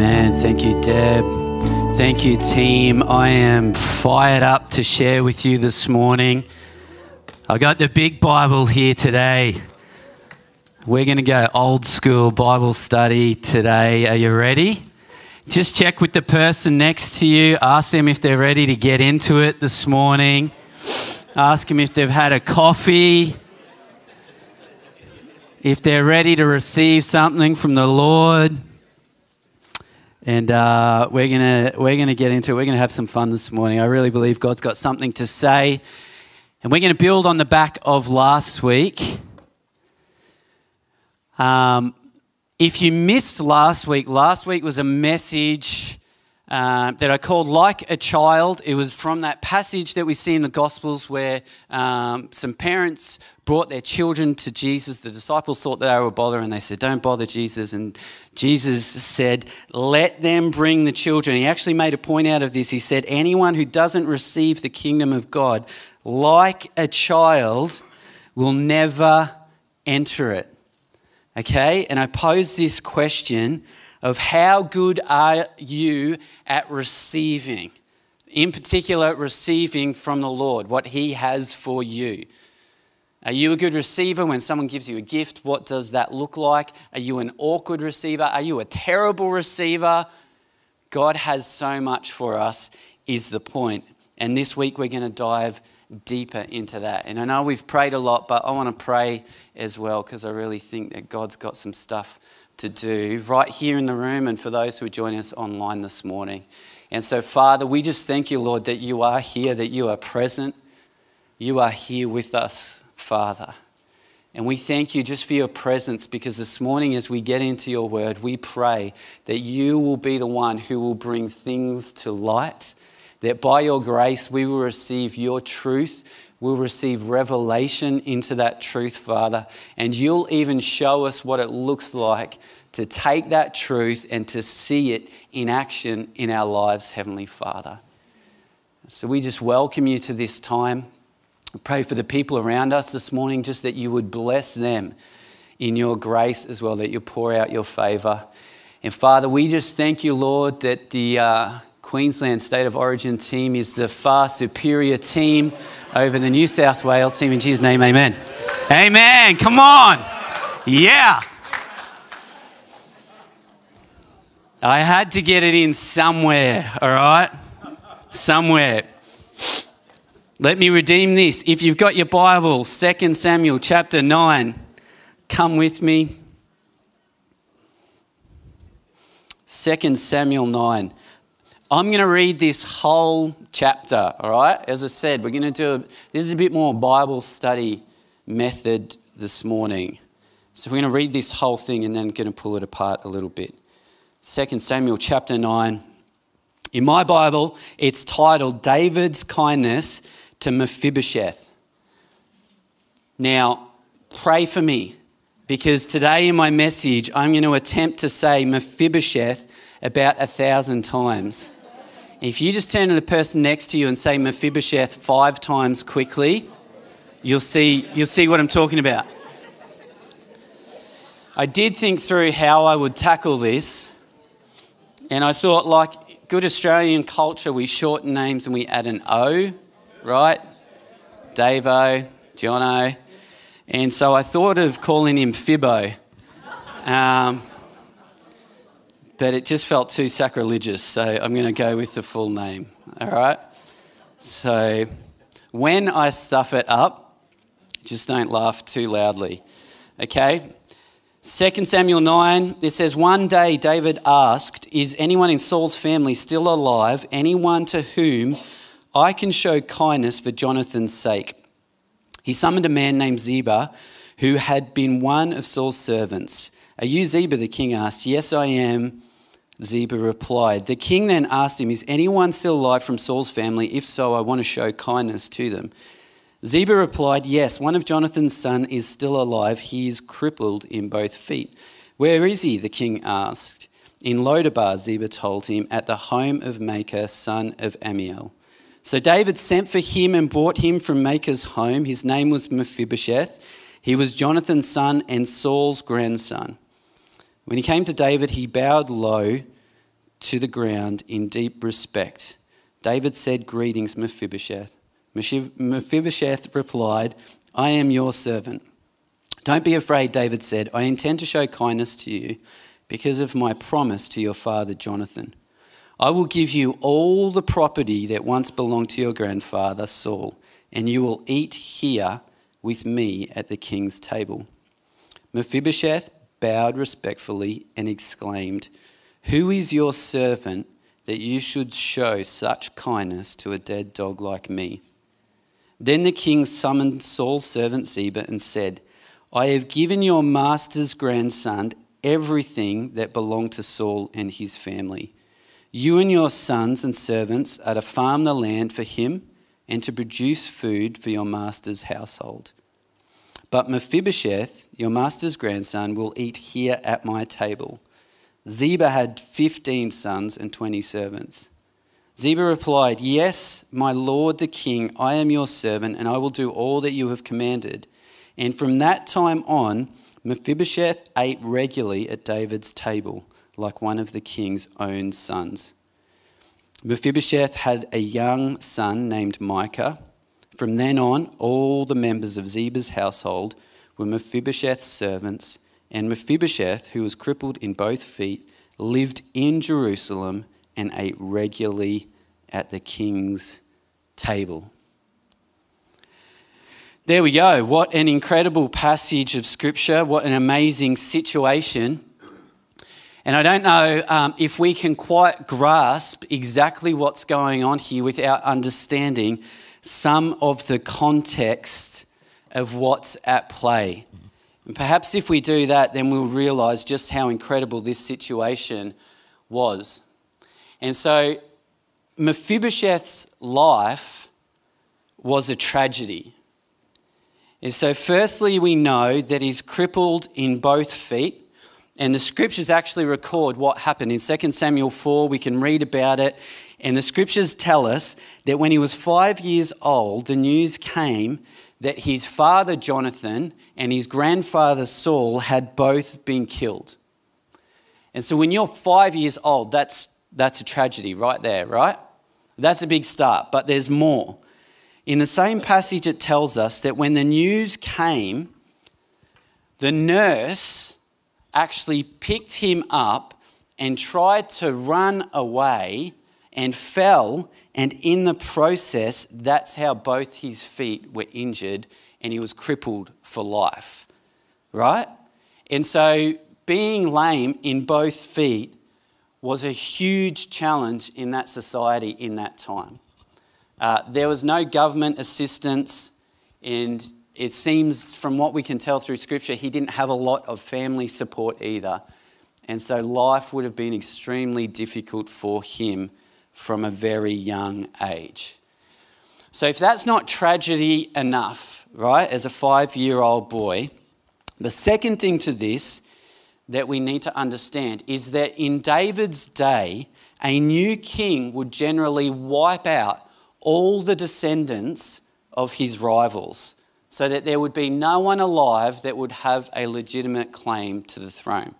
Amen. Thank you, Deb. Thank you, team. I am fired up to share with you this morning. I got the big Bible here today. We're going to go old school Bible study today. Are you ready? Just check with the person next to you. Ask them if they're ready to get into it this morning. Ask them if they've had a coffee. If they're ready to receive something from the Lord. And uh, we're gonna we're gonna get into it. We're gonna have some fun this morning. I really believe God's got something to say, and we're gonna build on the back of last week. Um, if you missed last week, last week was a message uh, that I called Like a Child. It was from that passage that we see in the Gospels where um, some parents brought their children to Jesus. The disciples thought they were bothering, and they said, Don't bother Jesus. And Jesus said, Let them bring the children. He actually made a point out of this. He said, Anyone who doesn't receive the kingdom of God like a child will never enter it. Okay? And I pose this question of how good are you at receiving? In particular, receiving from the Lord what He has for you. Are you a good receiver when someone gives you a gift? What does that look like? Are you an awkward receiver? Are you a terrible receiver? God has so much for us, is the point. And this week we're going to dive deeper into that. And I know we've prayed a lot, but I want to pray as well because I really think that God's got some stuff to do right here in the room and for those who are joining us online this morning. And so, Father, we just thank you, Lord, that you are here, that you are present. You are here with us, Father. And we thank you just for your presence because this morning, as we get into your word, we pray that you will be the one who will bring things to light, that by your grace we will receive your truth, we'll receive revelation into that truth, Father, and you'll even show us what it looks like to take that truth and to see it in action in our lives, Heavenly Father. So we just welcome you to this time. Pray for the people around us this morning, just that you would bless them in your grace as well, that you pour out your favour. And Father, we just thank you, Lord, that the uh, Queensland State of Origin team is the far superior team over the New South Wales team. In Jesus' name, amen. Amen. Come on. Yeah. I had to get it in somewhere, all right? Somewhere. Let me redeem this. If you've got your Bible, 2 Samuel chapter 9, come with me. 2 Samuel 9. I'm going to read this whole chapter, all right? As I said, we're going to do a, this is a bit more Bible study method this morning. So we're going to read this whole thing and then going to pull it apart a little bit. 2 Samuel chapter 9. In my Bible, it's titled David's Kindness to Mephibosheth. Now, pray for me because today in my message, I'm going to attempt to say Mephibosheth about a thousand times. If you just turn to the person next to you and say Mephibosheth five times quickly, you'll see, you'll see what I'm talking about. I did think through how I would tackle this, and I thought, like good Australian culture, we shorten names and we add an O, right? Davo, Jono. And so I thought of calling him Fibbo. Um, but it just felt too sacrilegious, so I'm going to go with the full name. All right? So when I stuff it up, just don't laugh too loudly. Okay? 2 Samuel 9, it says, One day David asked, Is anyone in Saul's family still alive? Anyone to whom I can show kindness for Jonathan's sake? He summoned a man named Ziba, who had been one of Saul's servants. Are you Ziba? The king asked. Yes, I am. Ziba replied. The king then asked him, Is anyone still alive from Saul's family? If so, I want to show kindness to them. Ziba replied, Yes, one of Jonathan's son is still alive. He is crippled in both feet. Where is he? the king asked. In Lodabar, Ziba told him, at the home of Makir, son of Ammiel. So David sent for him and brought him from Makir's home. His name was Mephibosheth. He was Jonathan's son and Saul's grandson. When he came to David, he bowed low to the ground in deep respect. David said, Greetings, Mephibosheth. Mephibosheth replied, I am your servant. Don't be afraid, David said. I intend to show kindness to you because of my promise to your father Jonathan. I will give you all the property that once belonged to your grandfather Saul, and you will eat here with me at the king's table. Mephibosheth bowed respectfully and exclaimed, Who is your servant that you should show such kindness to a dead dog like me? Then the king summoned Saul's servant Ziba and said, I have given your master's grandson everything that belonged to Saul and his family. You and your sons and servants are to farm the land for him and to produce food for your master's household. But Mephibosheth, your master's grandson, will eat here at my table. Ziba had 15 sons and 20 servants. Ziba replied, Yes, my lord the king, I am your servant, and I will do all that you have commanded. And from that time on, Mephibosheth ate regularly at David's table, like one of the king's own sons. Mephibosheth had a young son named Micah from then on, all the members of Ziba's household were Mephibosheth's servants, and Mephibosheth, who was crippled in both feet, lived in Jerusalem and ate regularly at the king's table. There we go. What an incredible passage of scripture. What an amazing situation. And I don't know um, if we can quite grasp exactly what's going on here without understanding some of the context of what's at play. And perhaps if we do that, then we'll realize just how incredible this situation was. And so, Mephibosheth's life was a tragedy. And so, firstly, we know that he's crippled in both feet. And the scriptures actually record what happened. In 2 Samuel 4, we can read about it. And the scriptures tell us that when he was five years old, the news came that his father Jonathan and his grandfather Saul had both been killed. And so when you're five years old, that's, that's a tragedy right there, right? That's a big start, but there's more. In the same passage, it tells us that when the news came, the nurse actually picked him up and tried to run away and fell, and in the process, that's how both his feet were injured and he was crippled for life. Right? And so, being lame in both feet was a huge challenge in that society in that time. Uh, there was no government assistance, and it seems from what we can tell through Scripture, he didn't have a lot of family support either. And so life would have been extremely difficult for him from a very young age. So, if that's not tragedy enough, right, as a five year old boy, the second thing to this that we need to understand is that in David's day, a new king would generally wipe out all the descendants of his rivals so that there would be no one alive that would have a legitimate claim to the throne.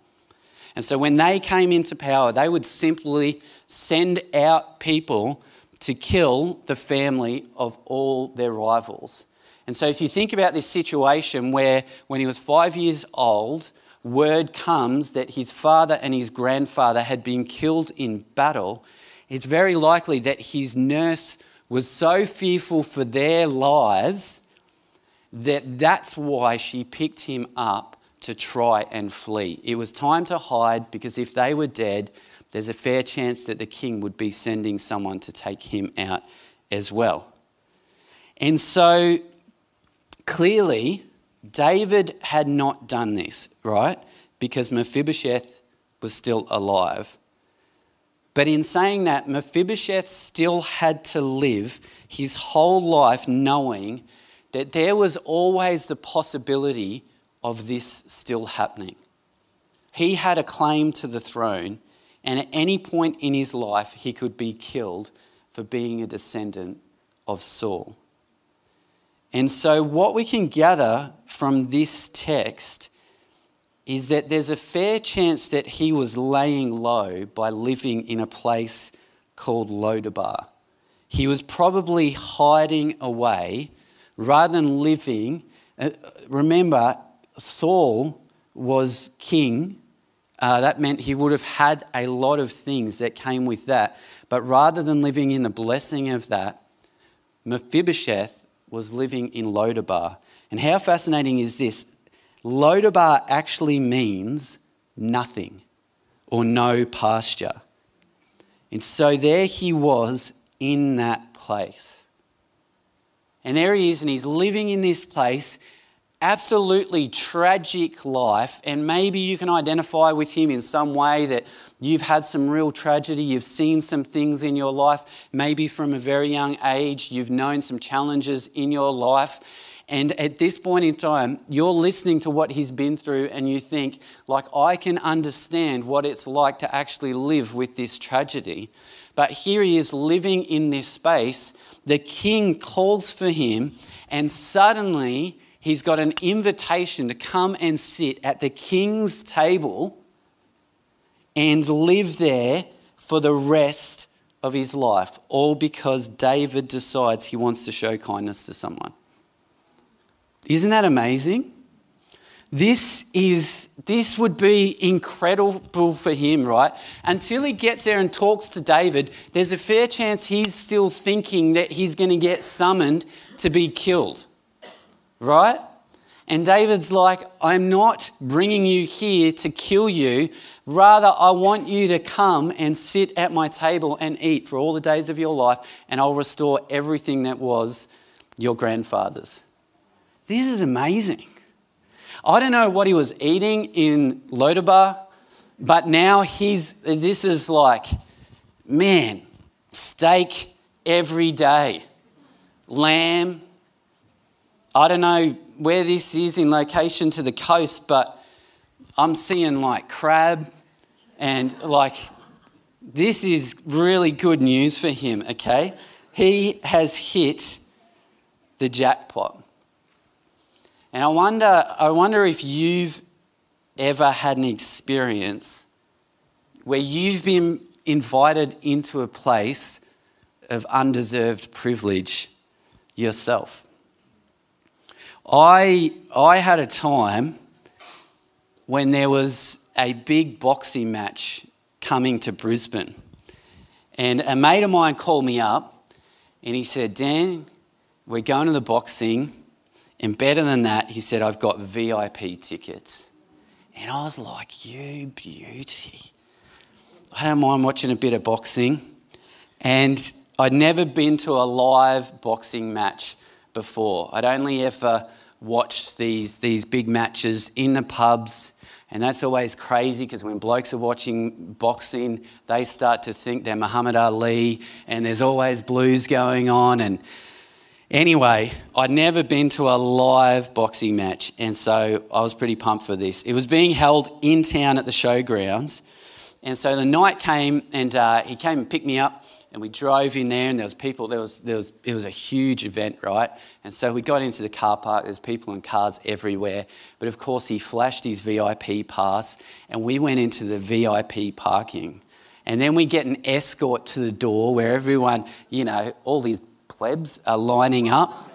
And so when they came into power, they would simply send out people to kill the family of all their rivals. And so if you think about this situation where when he was five years old, word comes that his father and his grandfather had been killed in battle, it's very likely that his nurse was so fearful for their lives that that's why she picked him up to try and flee. It was time to hide because if they were dead, there's a fair chance that the king would be sending someone to take him out as well. And so clearly, David had not done this, right? Because Mephibosheth was still alive. But in saying that, Mephibosheth still had to live his whole life knowing that there was always the possibility of this still happening. He had a claim to the throne, and at any point in his life, he could be killed for being a descendant of Saul. And so, what we can gather from this text is that there's a fair chance that he was laying low by living in a place called Lodabar. He was probably hiding away rather than living. Uh, remember, Saul was king. Uh, that meant he would have had a lot of things that came with that. But rather than living in the blessing of that, Mephibosheth was living in Lodabar. And how fascinating is this? Lodabar actually means nothing or no pasture. And so there he was in that place. And there he is, and he's living in this place, absolutely tragic life. And maybe you can identify with him in some way that you've had some real tragedy, you've seen some things in your life, maybe from a very young age, you've known some challenges in your life. And at this point in time, you're listening to what he's been through and you think, like, I can understand what it's like to actually live with this tragedy. But here he is living in this space. The king calls for him, and suddenly he's got an invitation to come and sit at the king's table and live there for the rest of his life, all because David decides he wants to show kindness to someone. Isn't that amazing? This is this would be incredible for him, right? Until he gets there and talks to David, there's a fair chance he's still thinking that he's going to get summoned to be killed. Right? And David's like, I'm not bringing you here to kill you. Rather, I want you to come and sit at my table and eat for all the days of your life, and I'll restore everything that was your grandfather's. This is amazing. I don't know what he was eating in Lodabar, but now he's, this is like, man, steak every day, lamb. I don't know where this is in location to the coast, but I'm seeing like crab and like this is really good news for him, okay? He has hit the jackpot. And I wonder, I wonder if you've ever had an experience where you've been invited into a place of undeserved privilege yourself. I, I had a time when there was a big boxing match coming to Brisbane. And a mate of mine called me up and he said, Dan, we're going to the boxing and better than that, he said, I've got VIP tickets. And I was like, You beauty. I don't mind watching a bit of boxing. And I'd never been to a live boxing match before. I'd only ever watched these, these big matches in the pubs. And that's always crazy because when blokes are watching boxing, they start to think they're Muhammad Ali and there's always blues going on. And Anyway, I'd never been to a live boxing match, and so I was pretty pumped for this. It was being held in town at the showgrounds, and so the night came, and uh, he came and picked me up, and we drove in there, and there was people. There was, there was, it was a huge event, right? And so we got into the car park. There's people and cars everywhere, but of course he flashed his VIP pass, and we went into the VIP parking. And then we get an escort to the door where everyone, you know, all these plebs are lining up.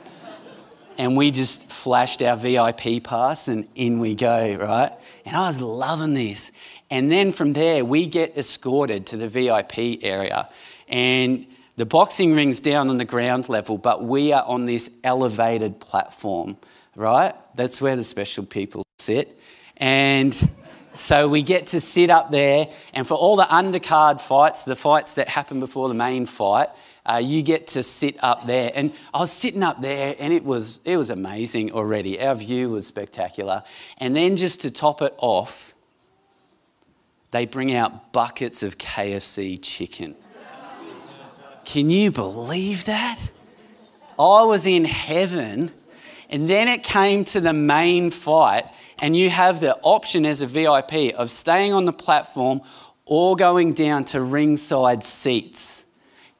And we just flashed our VIP pass and in we go, right? And I was loving this. And then from there, we get escorted to the VIP area. And the boxing ring's down on the ground level, but we are on this elevated platform, right? That's where the special people sit. And so we get to sit up there, and for all the undercard fights, the fights that happen before the main fight, uh, you get to sit up there. And I was sitting up there, and it was, it was amazing already. Our view was spectacular. And then just to top it off, they bring out buckets of KFC chicken. Can you believe that? I was in heaven, and then it came to the main fight, and you have the option as a VIP of staying on the platform or going down to ringside seats.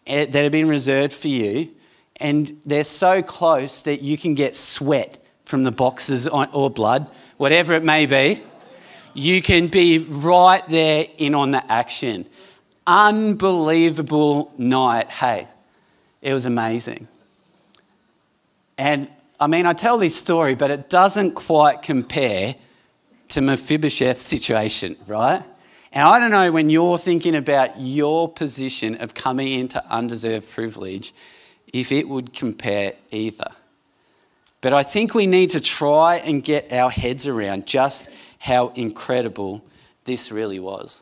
Eh, that have been reserved for you, and they're so close that you can get sweat from the boxes or blood, whatever it may be. you can be right there in on the action. Unbelievable night. Hey, it was amazing. And I mean, I tell this story, but it doesn't quite compare to Mephibosheth's situation, right? And I don't know when you're thinking about your position of coming into undeserved privilege, if it would compare either. But I think we need to try and get our heads around just how incredible this really was.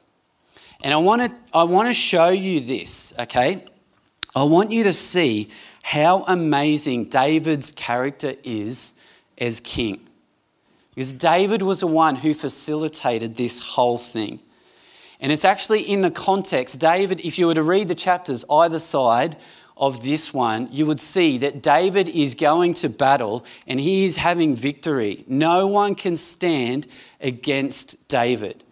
And I want to I want to show you this, okay? I want you to see how amazing David's character is as king. Because David was the one who facilitated this whole thing. And it's actually in the context, David, if you were to read the chapters either side of this one, you would see that David is going to battle and he is having victory. No one can stand against David.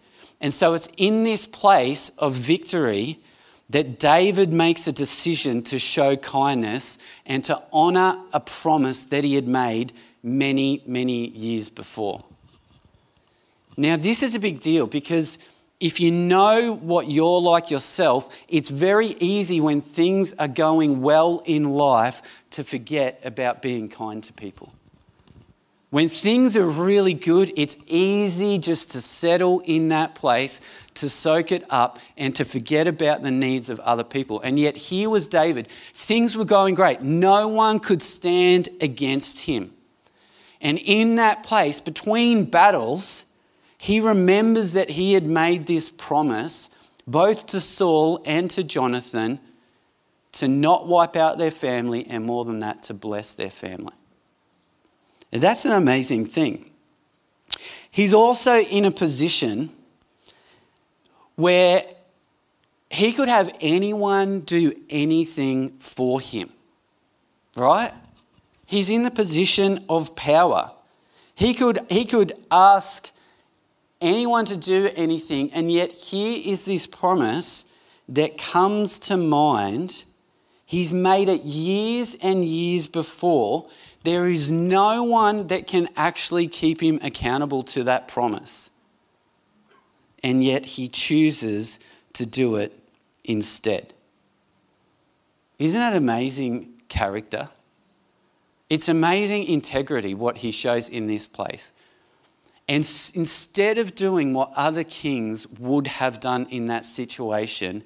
And so it's in this place of victory that David makes a decision to show kindness and to honour a promise that he had made many, many years before. Now, this is a big deal because if you know what you're like yourself, it's very easy when things are going well in life to forget about being kind to people. When things are really good, it's easy just to settle in that place, to soak it up, and to forget about the needs of other people. And yet, here was David. Things were going great. No one could stand against him. And in that place, between battles, he remembers that he had made this promise both to Saul and to Jonathan to not wipe out their family, and more than that, to bless their family. That's an amazing thing. He's also in a position where he could have anyone do anything for him, right? He's in the position of power. He could, he could ask anyone to do anything, and yet here is this promise that comes to mind. He's made it years and years before, there is no one that can actually keep him accountable to that promise. And yet he chooses to do it instead. Isn't that amazing character? It's amazing integrity what he shows in this place. And instead of doing what other kings would have done in that situation,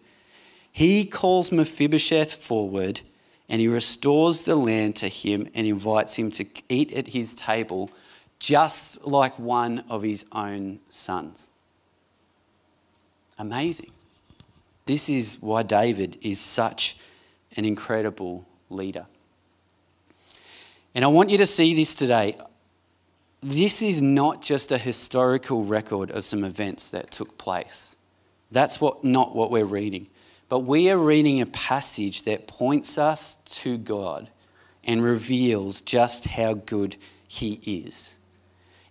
he calls Mephibosheth forward and he restores the land to him and invites him to eat at his table just like one of his own sons. Amazing. This is why David is such an incredible leader. And I want you to see this today. This is not just a historical record of some events that took place. That's what, not what we're reading. But we are reading a passage that points us to God and reveals just how good He is.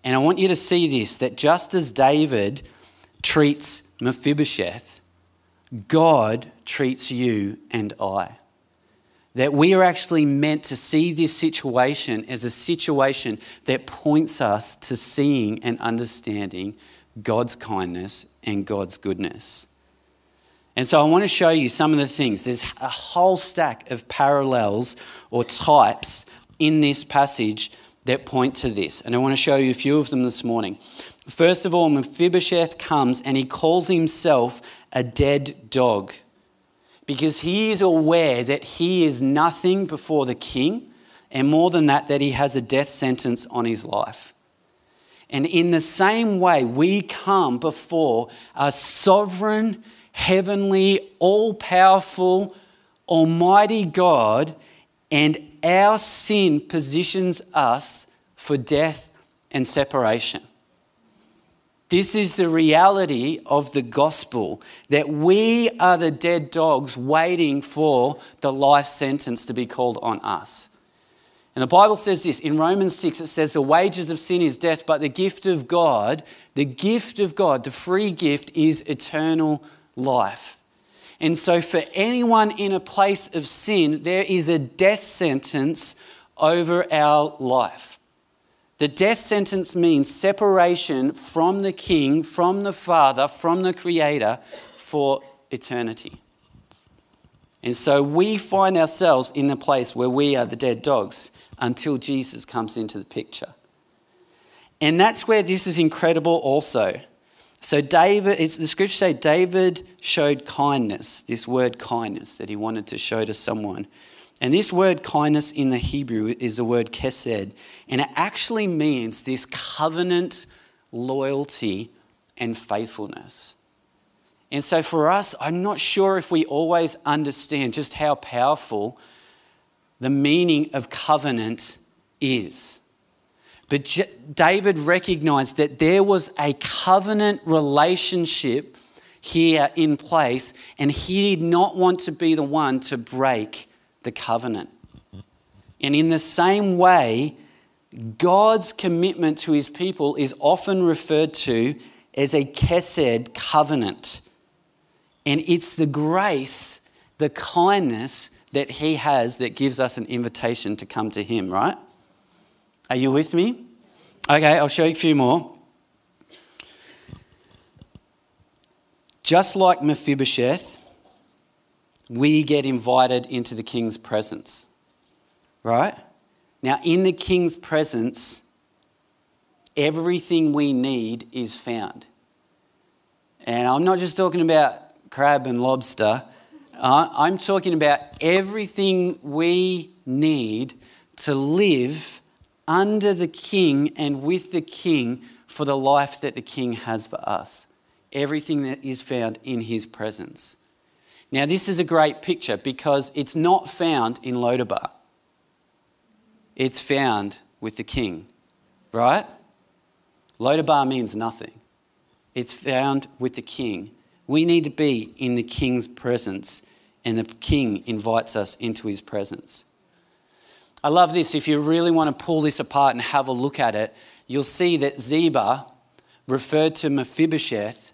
And I want you to see this that just as David treats Mephibosheth, God treats you and I. That we are actually meant to see this situation as a situation that points us to seeing and understanding God's kindness and God's goodness. And so I want to show you some of the things. There's a whole stack of parallels or types in this passage that point to this. And I want to show you a few of them this morning. First of all, Mephibosheth comes and he calls himself a dead dog because he is aware that he is nothing before the king, and more than that, that he has a death sentence on his life. And in the same way, we come before a sovereign heavenly, all powerful, almighty God, and our sin positions us for death and separation. This is the reality of the gospel that we are the dead dogs waiting for the life sentence to be called on us. And the Bible says this in Romans 6 it says, The wages of sin is death, but the gift of God, the gift of God, the free gift is eternal life. And so, for anyone in a place of sin, there is a death sentence over our life. The death sentence means separation from the king, from the father, from the creator for eternity. And so we find ourselves in the place where we are the dead dogs until Jesus comes into the picture. And that's where this is incredible also. So David, the scriptures say David showed kindness, this word kindness that he wanted to show to someone. And this word kindness in the Hebrew is the word kesed, and it actually means this covenant loyalty and faithfulness. And so for us, I'm not sure if we always understand just how powerful the meaning of covenant is. But J- David recognized that there was a covenant relationship here in place, and he did not want to be the one to break the covenant. And in the same way, God's commitment to his people is often referred to as a kesed covenant. And it's the grace, the kindness that he has that gives us an invitation to come to him, right? Are you with me? Okay, I'll show you a few more. Just like Mephibosheth, we get invited into the king's presence, right? Now, in the king's presence, everything we need is found. And I'm not just talking about crab and lobster. I'm talking about everything we need to live under the king and with the king for the life that the king has for us. Everything that is found in his presence. Now, this is a great picture because it's not found in Lodabar, it's found with the king, right? Lodabar means nothing. It's found with the king. We need to be in the king's presence, and the king invites us into his presence. I love this. If you really want to pull this apart and have a look at it, you'll see that Ziba referred to Mephibosheth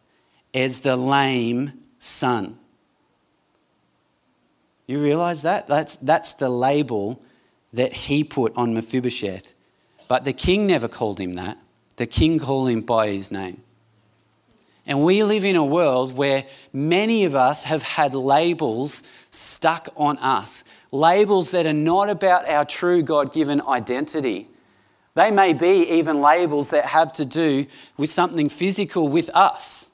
as the lame son. You realize that? That's, that's the label that he put on Mephibosheth. But the king never called him that. The king called him by his name. And we live in a world where many of us have had labels stuck on us, labels that are not about our true God given identity. They may be even labels that have to do with something physical with us.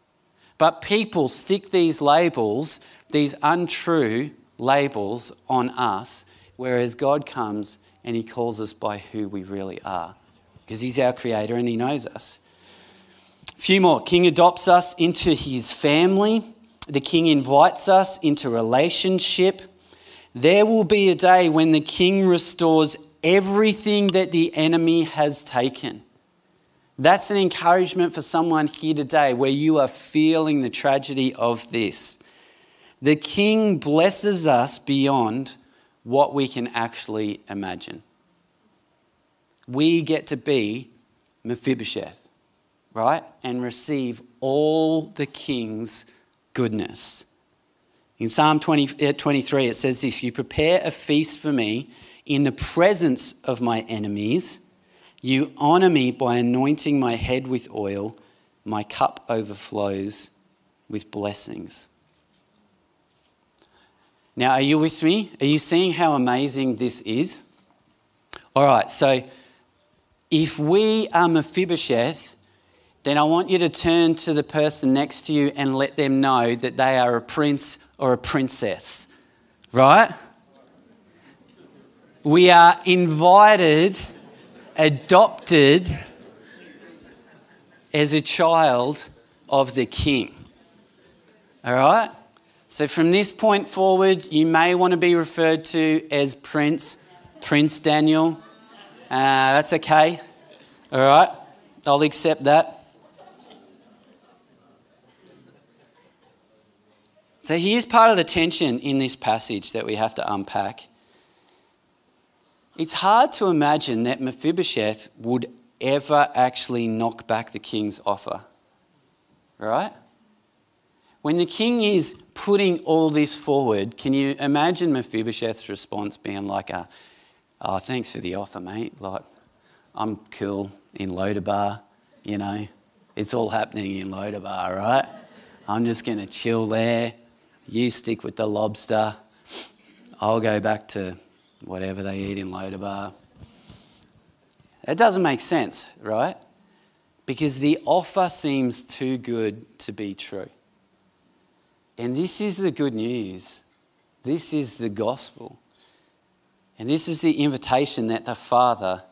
But people stick these labels, these untrue labels, on us, whereas God comes and He calls us by who we really are. Because He's our Creator and He knows us. Few more. King adopts us into his family. The king invites us into relationship. There will be a day when the king restores everything that the enemy has taken. That's an encouragement for someone here today where you are feeling the tragedy of this. The king blesses us beyond what we can actually imagine. We get to be Mephibosheth right? And receive all the king's goodness. In Psalm 20, uh, 23, it says this You prepare a feast for me in the presence of my enemies. You honor me by anointing my head with oil. My cup overflows with blessings. Now, are you with me? Are you seeing how amazing this is? All right, so if we are Mephibosheth, then I want you to turn to the person next to you and let them know that they are a prince or a princess. Right? We are invited, adopted as a child of the king. All right? So from this point forward, you may want to be referred to as Prince, Prince Daniel. Uh, that's okay. All right? I'll accept that. So here's part of the tension in this passage that we have to unpack. It's hard to imagine that Mephibosheth would ever actually knock back the king's offer. Right? When the king is putting all this forward, can you imagine Mephibosheth's response being like, a, "Oh, thanks for the offer, mate. Like, I'm cool in Lodabar, you know. It's all happening in Lodabar, right? I'm just going to chill there. You stick with the lobster. I'll go back to whatever they eat in Lodabar. It doesn't make sense, right? Because the offer seems too good to be true. And this is the good news. This is the gospel. And this is the invitation that the Father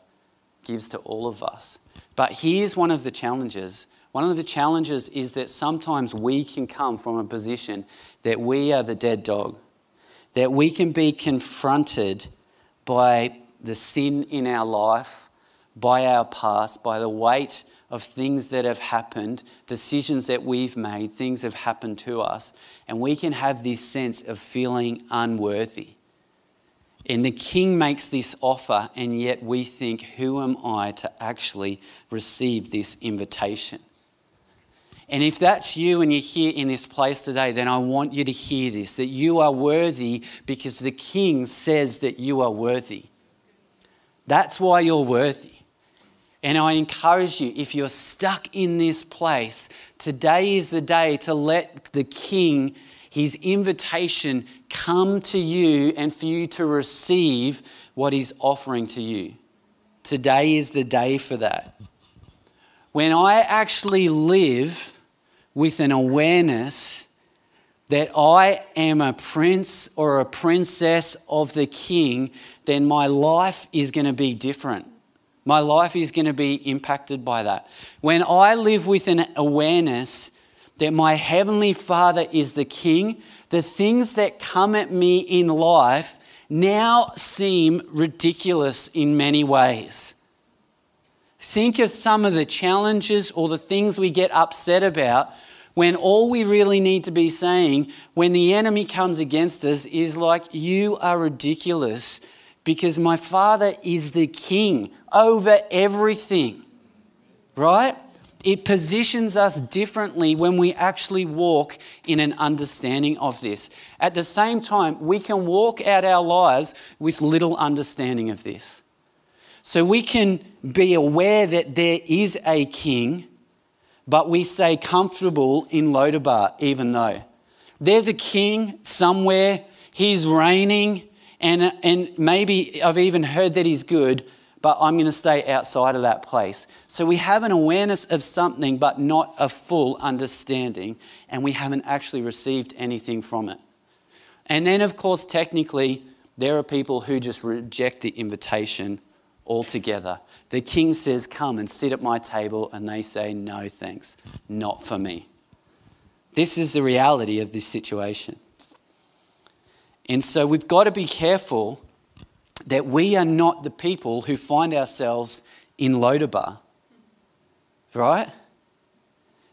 gives to all of us. But here's one of the challenges. One of the challenges is that sometimes we can come from a position that we are the dead dog, that we can be confronted by the sin in our life, by our past, by the weight of things that have happened, decisions that we've made, things have happened to us, and we can have this sense of feeling unworthy. And the king makes this offer, and yet we think, who am I to actually receive this invitation? And if that's you and you're here in this place today, then I want you to hear this that you are worthy because the king says that you are worthy. That's why you're worthy. And I encourage you, if you're stuck in this place, today is the day to let the king his invitation come to you and for you to receive what he's offering to you. Today is the day for that. When I actually live with an awareness that I am a prince or a princess of the king, then my life is going to be different. My life is going to be impacted by that. When I live with an awareness that my Heavenly Father is the King, the things that come at me in life now seem ridiculous in many ways. Think of some of the challenges or the things we get upset about when all we really need to be saying when the enemy comes against us is like, You are ridiculous because my Father is the King over everything. Right? it positions us differently when we actually walk in an understanding of this. At the same time, we can walk out our lives with little understanding of this. So we can be aware that there is a king, but we stay comfortable in Lodabar, even though there's a king somewhere, he's reigning, and, and maybe I've even heard that he's good, but I'm going to stay outside of that place. So we have an awareness of something, but not a full understanding, and we haven't actually received anything from it. And then, of course, technically, there are people who just reject the invitation altogether. The king says, Come and sit at my table, and they say, No, thanks, not for me. This is the reality of this situation. And so we've got to be careful that we are not the people who find ourselves in Lodabar, right?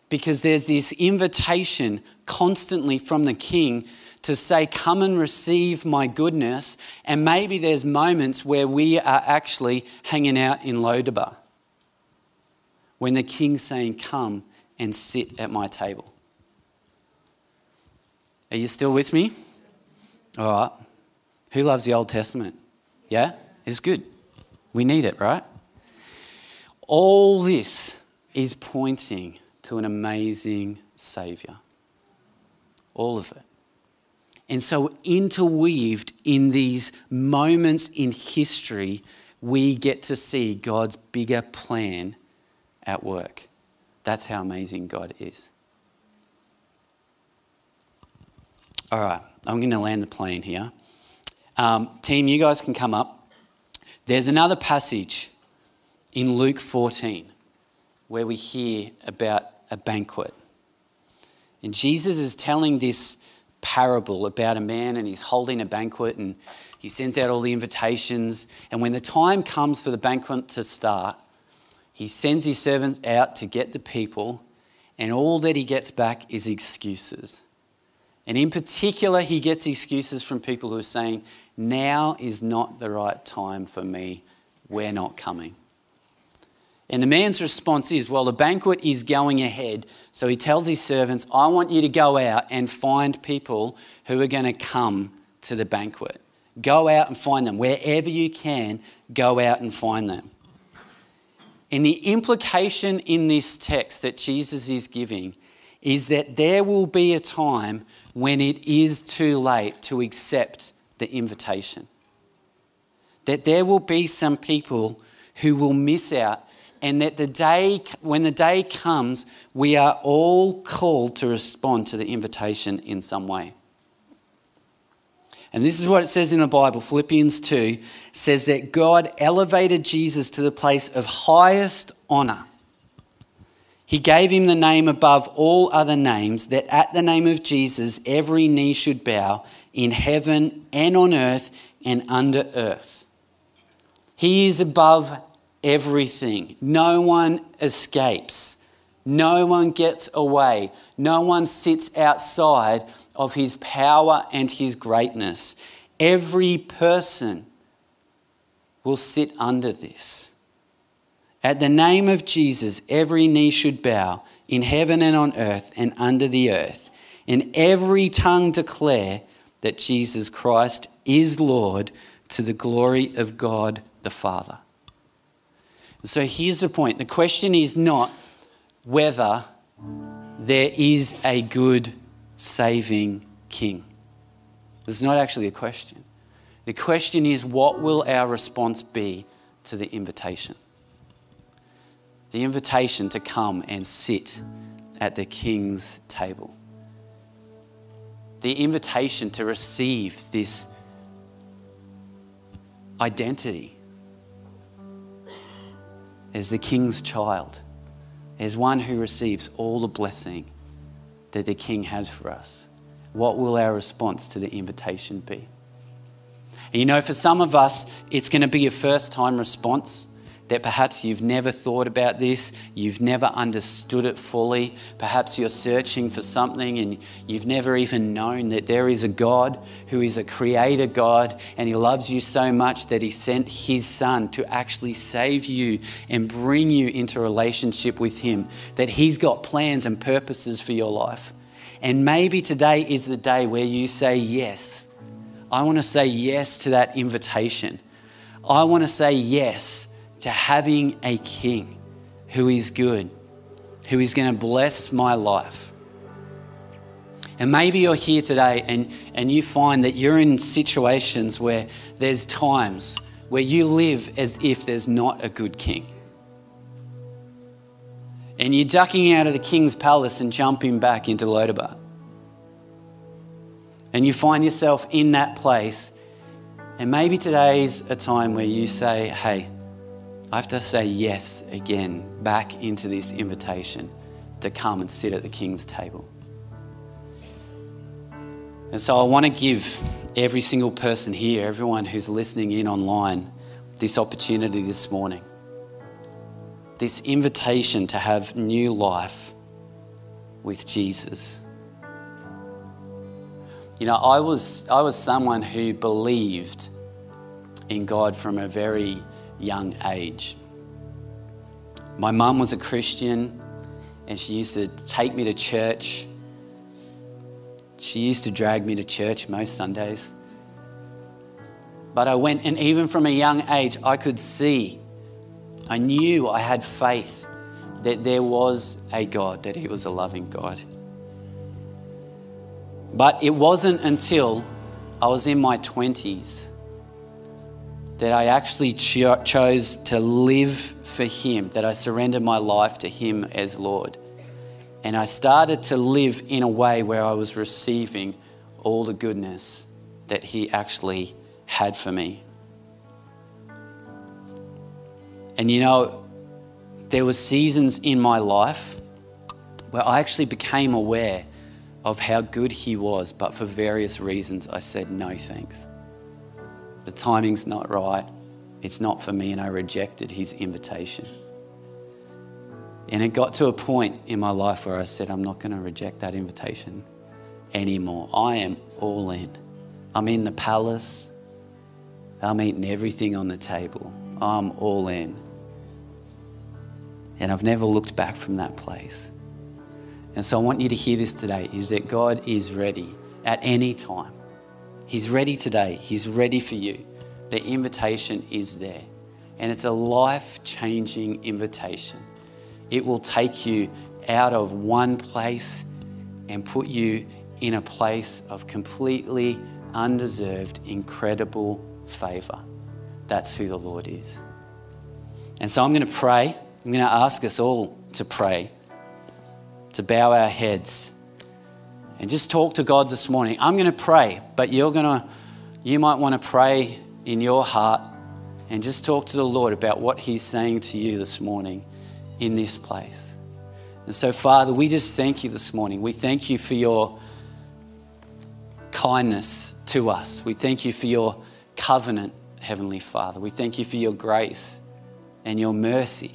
Because there's this invitation constantly from the king to say, Come and receive my goodness. And maybe there's moments where we are actually hanging out in Lodabar when the king's saying, Come and sit at my table. Are you still with me? All right. Who loves the Old Testament? Yeah? It's good. We need it, right? All this is pointing to an amazing Savior. All of it. And so, interweaved in these moments in history, we get to see God's bigger plan at work. That's how amazing God is. All right, I'm going to land the plane here. Um, team, you guys can come up. There's another passage in Luke 14 where we hear about a banquet. And Jesus is telling this parable about a man and he's holding a banquet and he sends out all the invitations. And when the time comes for the banquet to start, he sends his servant out to get the people, and all that he gets back is excuses. And in particular, he gets excuses from people who are saying, now is not the right time for me. We're not coming. And the man's response is, Well, the banquet is going ahead. So he tells his servants, I want you to go out and find people who are going to come to the banquet. Go out and find them. Wherever you can, go out and find them. And the implication in this text that Jesus is giving is that there will be a time when it is too late to accept the invitation. That there will be some people who will miss out, and that the day, when the day comes, we are all called to respond to the invitation in some way. And this is what it says in the Bible. Philippians 2 says that God elevated Jesus to the place of highest honor. He gave him the name above all other names, that at the name of Jesus every knee should bow in heaven and on earth and under earth. He is above everything. No one escapes. No one gets away. No one sits outside of his power and his greatness. Every person will sit under this. At the name of Jesus, every knee should bow in heaven and on earth and under the earth, and every tongue declare that Jesus Christ is Lord to the glory of God the Father. So here's the point the question is not whether there is a good saving king. It's not actually a question. The question is what will our response be to the invitation? The invitation to come and sit at the king's table. The invitation to receive this identity as the king's child, as one who receives all the blessing that the King has for us? What will our response to the invitation be? And you know, for some of us, it's going to be a first time response that perhaps you've never thought about this, you've never understood it fully. Perhaps you're searching for something and you've never even known that there is a God who is a creator God and He loves you so much that He sent His Son to actually save you and bring you into relationship with Him, that He's got plans and purposes for your life. And maybe today is the day where you say yes. I want to say yes to that invitation. I want to say yes to having a king who is good, who is going to bless my life. And maybe you're here today and, and you find that you're in situations where there's times where you live as if there's not a good king. And you're ducking out of the king's palace and jumping back into Lodabar. And you find yourself in that place. And maybe today's a time where you say, hey, I have to say yes again back into this invitation to come and sit at the King's table. And so I want to give every single person here, everyone who's listening in online, this opportunity this morning. This invitation to have new life with Jesus. You know, I was, I was someone who believed in God from a very young age. My mum was a Christian and she used to take me to church. She used to drag me to church most Sundays. But I went, and even from a young age, I could see, I knew I had faith that there was a God, that He was a loving God. But it wasn't until I was in my 20s that I actually cho- chose to live for Him, that I surrendered my life to Him as Lord. And I started to live in a way where I was receiving all the goodness that He actually had for me. And you know, there were seasons in my life where I actually became aware of how good He was, but for various reasons I said no thanks timing's not right, it's not for me, and I rejected his invitation. And it got to a point in my life where I said, I'm not going to reject that invitation anymore. I am all in. I'm in the palace. I'm eating everything on the table. I'm all in. And I've never looked back from that place. And so I want you to hear this today is that God is ready at any time He's ready today. He's ready for you. The invitation is there. And it's a life changing invitation. It will take you out of one place and put you in a place of completely undeserved, incredible favor. That's who the Lord is. And so I'm going to pray. I'm going to ask us all to pray, to bow our heads, and just talk to God this morning. I'm going to pray, but you're going to, you might want to pray in your heart and just talk to the Lord about what He's saying to you this morning in this place. And so, Father, we just thank you this morning. We thank you for your kindness to us. We thank you for your covenant, Heavenly Father. We thank you for your grace and your mercy.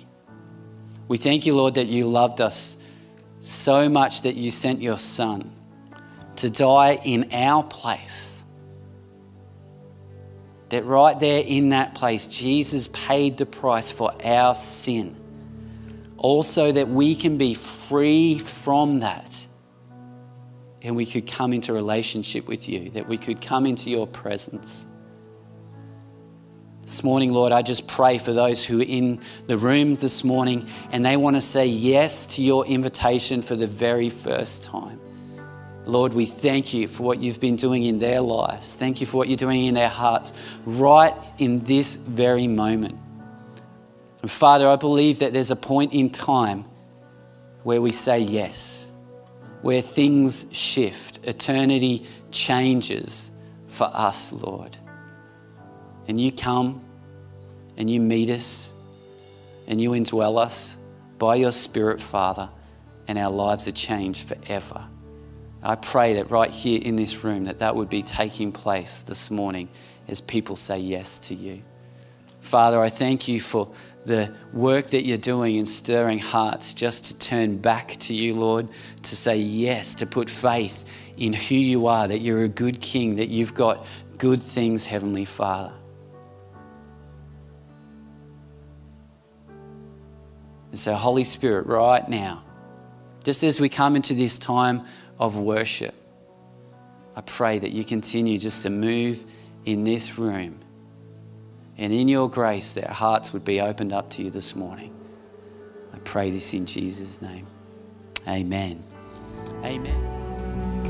We thank you, Lord, that you loved us so much that you sent your Son to die in our place. That right there in that place, Jesus paid the price for our sin. Also, that we can be free from that and we could come into relationship with you, that we could come into your presence. This morning, Lord, I just pray for those who are in the room this morning and they want to say yes to your invitation for the very first time. Lord, we thank you for what you've been doing in their lives. Thank you for what you're doing in their hearts right in this very moment. And Father, I believe that there's a point in time where we say yes, where things shift, eternity changes for us, Lord. And you come and you meet us and you indwell us by your Spirit, Father, and our lives are changed forever. I pray that right here in this room that that would be taking place this morning as people say yes to you. Father, I thank you for the work that you're doing in stirring hearts just to turn back to you, Lord, to say yes, to put faith in who you are, that you're a good king, that you've got good things, Heavenly Father. And so, Holy Spirit, right now, just as we come into this time of worship, I pray that you continue just to move in this room. And in your grace, that hearts would be opened up to you this morning. I pray this in Jesus' name. Amen. Amen.